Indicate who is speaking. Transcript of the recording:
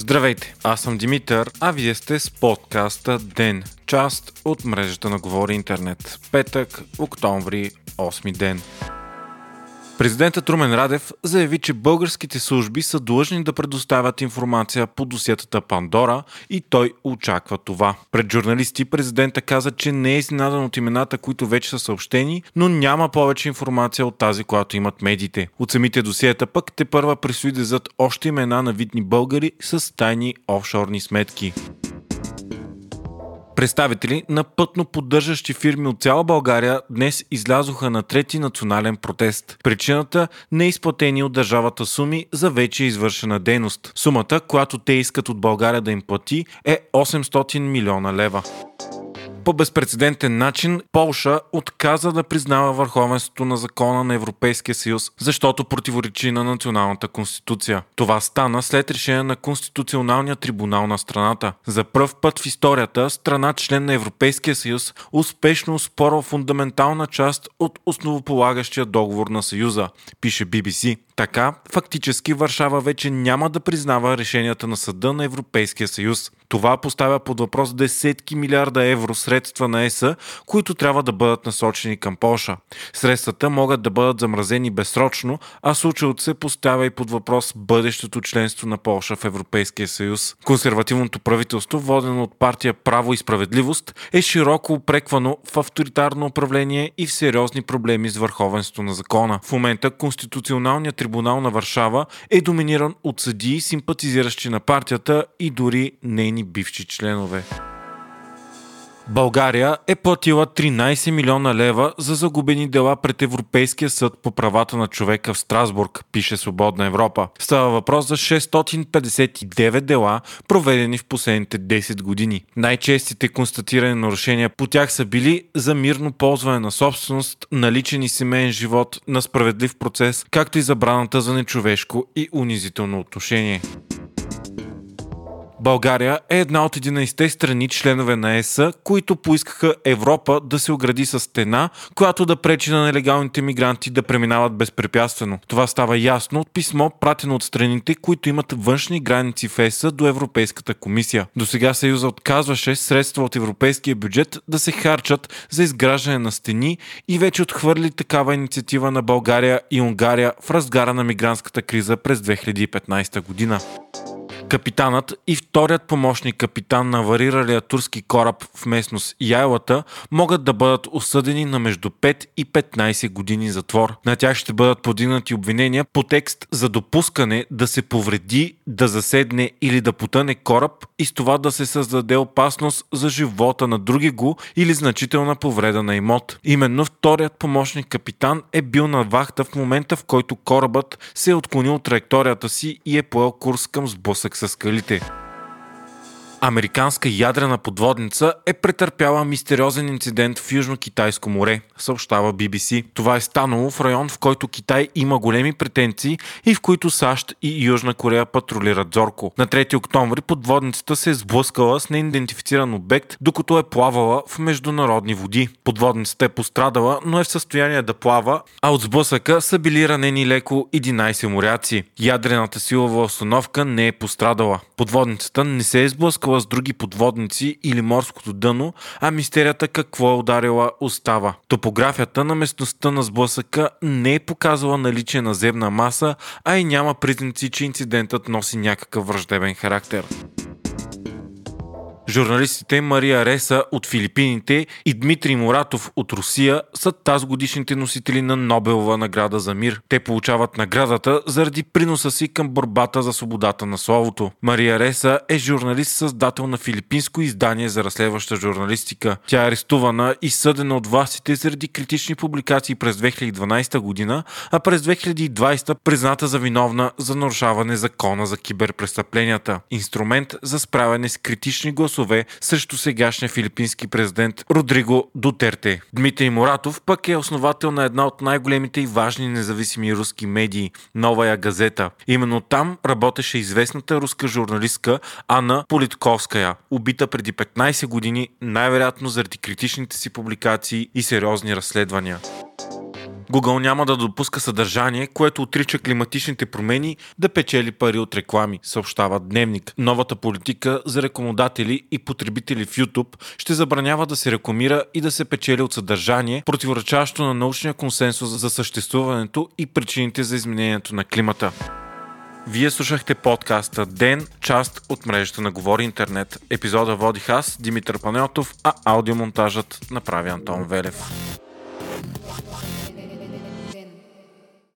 Speaker 1: Здравейте, аз съм Димитър, а вие сте с подкаста ДЕН, част от мрежата на Говори Интернет. Петък, октомври, 8 ден. Президентът Румен Радев заяви, че българските служби са длъжни да предоставят информация по досиетата Пандора и той очаква това. Пред журналисти президента каза, че не е изненадан от имената, които вече са съобщени, но няма повече информация от тази, която имат медиите. От самите досиета пък те първа предстои да зад още имена на видни българи с тайни офшорни сметки. Представители на пътно поддържащи фирми от цяла България днес излязоха на трети национален протест. Причината – неизплатени от държавата суми за вече извършена дейност. Сумата, която те искат от България да им плати е 800 милиона лева. По безпредседентен начин Полша отказа да признава върховенството на закона на Европейския съюз, защото противоречи на националната конституция. Това стана след решение на Конституционалния трибунал на страната. За пръв път в историята страна член на Европейския съюз успешно спорва фундаментална част от основополагащия договор на съюза, пише BBC. Така, фактически Варшава вече няма да признава решенията на Съда на Европейския съюз. Това поставя под въпрос десетки милиарда евро средства на ЕСА, които трябва да бъдат насочени към Польша. Средствата могат да бъдат замразени безсрочно, а случилото се поставя и под въпрос бъдещето членство на Польша в Европейския съюз. Консервативното правителство, водено от партия Право и справедливост, е широко упреквано в авторитарно управление и в сериозни проблеми с върховенството на закона. В момента Конституционалният трибунал на Варшава е доминиран от съдии, симпатизиращи на партията и дори нейни бивши членове. България е платила 13 милиона лева за загубени дела пред Европейския съд по правата на човека в Страсбург, пише Свободна Европа. Става въпрос за 659 дела, проведени в последните 10 години. Най-честите констатирани нарушения по тях са били за мирно ползване на собственост, наличен и семейен живот, на справедлив процес, както и забраната за нечовешко и унизително отношение. България е една от 11 страни членове на ЕС, които поискаха Европа да се огради с стена, която да пречи на нелегалните мигранти да преминават безпрепятствено. Това става ясно от писмо, пратено от страните, които имат външни граници в ЕС до Европейската комисия. До сега Съюза отказваше средства от европейския бюджет да се харчат за изграждане на стени и вече отхвърли такава инициатива на България и Унгария в разгара на мигрантската криза през 2015 година. Капитанът и вторият помощник капитан на авариралия турски кораб в местност Яйлата могат да бъдат осъдени на между 5 и 15 години затвор. На тях ще бъдат подигнати обвинения по текст за допускане да се повреди, да заседне или да потъне кораб и с това да се създаде опасност за живота на други го или значителна повреда на имот. Именно вторият помощник капитан е бил на вахта в момента, в който корабът се е отклонил от траекторията си и е поел курс към сблъсък с скалите. Американска ядрена подводница е претърпяла мистериозен инцидент в Южно-Китайско море, съобщава BBC. Това е станало в район, в който Китай има големи претенции и в които САЩ и Южна Корея патрулират зорко. На 3 октомври подводницата се е сблъскала с неидентифициран обект, докато е плавала в международни води. Подводницата е пострадала, но е в състояние да плава, а от сблъсъка са били ранени леко 11 моряци. Ядрената силова установка не е пострадала. Подводницата не се е сблъскала сблъскала с други подводници или морското дъно, а мистерията какво е ударила остава. Топографията на местността на сблъсъка не е показала наличие на земна маса, а и няма признаци, че инцидентът носи някакъв враждебен характер. Журналистите Мария Реса от Филипините и Дмитрий Муратов от Русия са тази годишните носители на Нобелова награда за мир. Те получават наградата заради приноса си към борбата за свободата на словото. Мария Реса е журналист-създател на филипинско издание за разследваща журналистика. Тя е арестувана и съдена от властите заради критични публикации през 2012 година, а през 2020 призната за виновна за нарушаване закона за киберпрестъпленията. Инструмент за справяне с критични гласове гласове срещу сегашния филипински президент Родриго Дутерте. Дмитрий Моратов пък е основател на една от най-големите и важни независими руски медии – Новая газета. Именно там работеше известната руска журналистка Анна Политковская, убита преди 15 години, най-вероятно заради критичните си публикации и сериозни разследвания. Google няма да допуска съдържание, което отрича климатичните промени да печели пари от реклами, съобщава Дневник. Новата политика за рекламодатели и потребители в YouTube ще забранява да се рекламира и да се печели от съдържание, противоречащо на научния консенсус за съществуването и причините за изменението на климата. Вие слушахте подкаста Ден, част от мрежата на Говори Интернет. Епизода водих аз, Димитър Панеотов, а аудиомонтажът направи Антон Велев.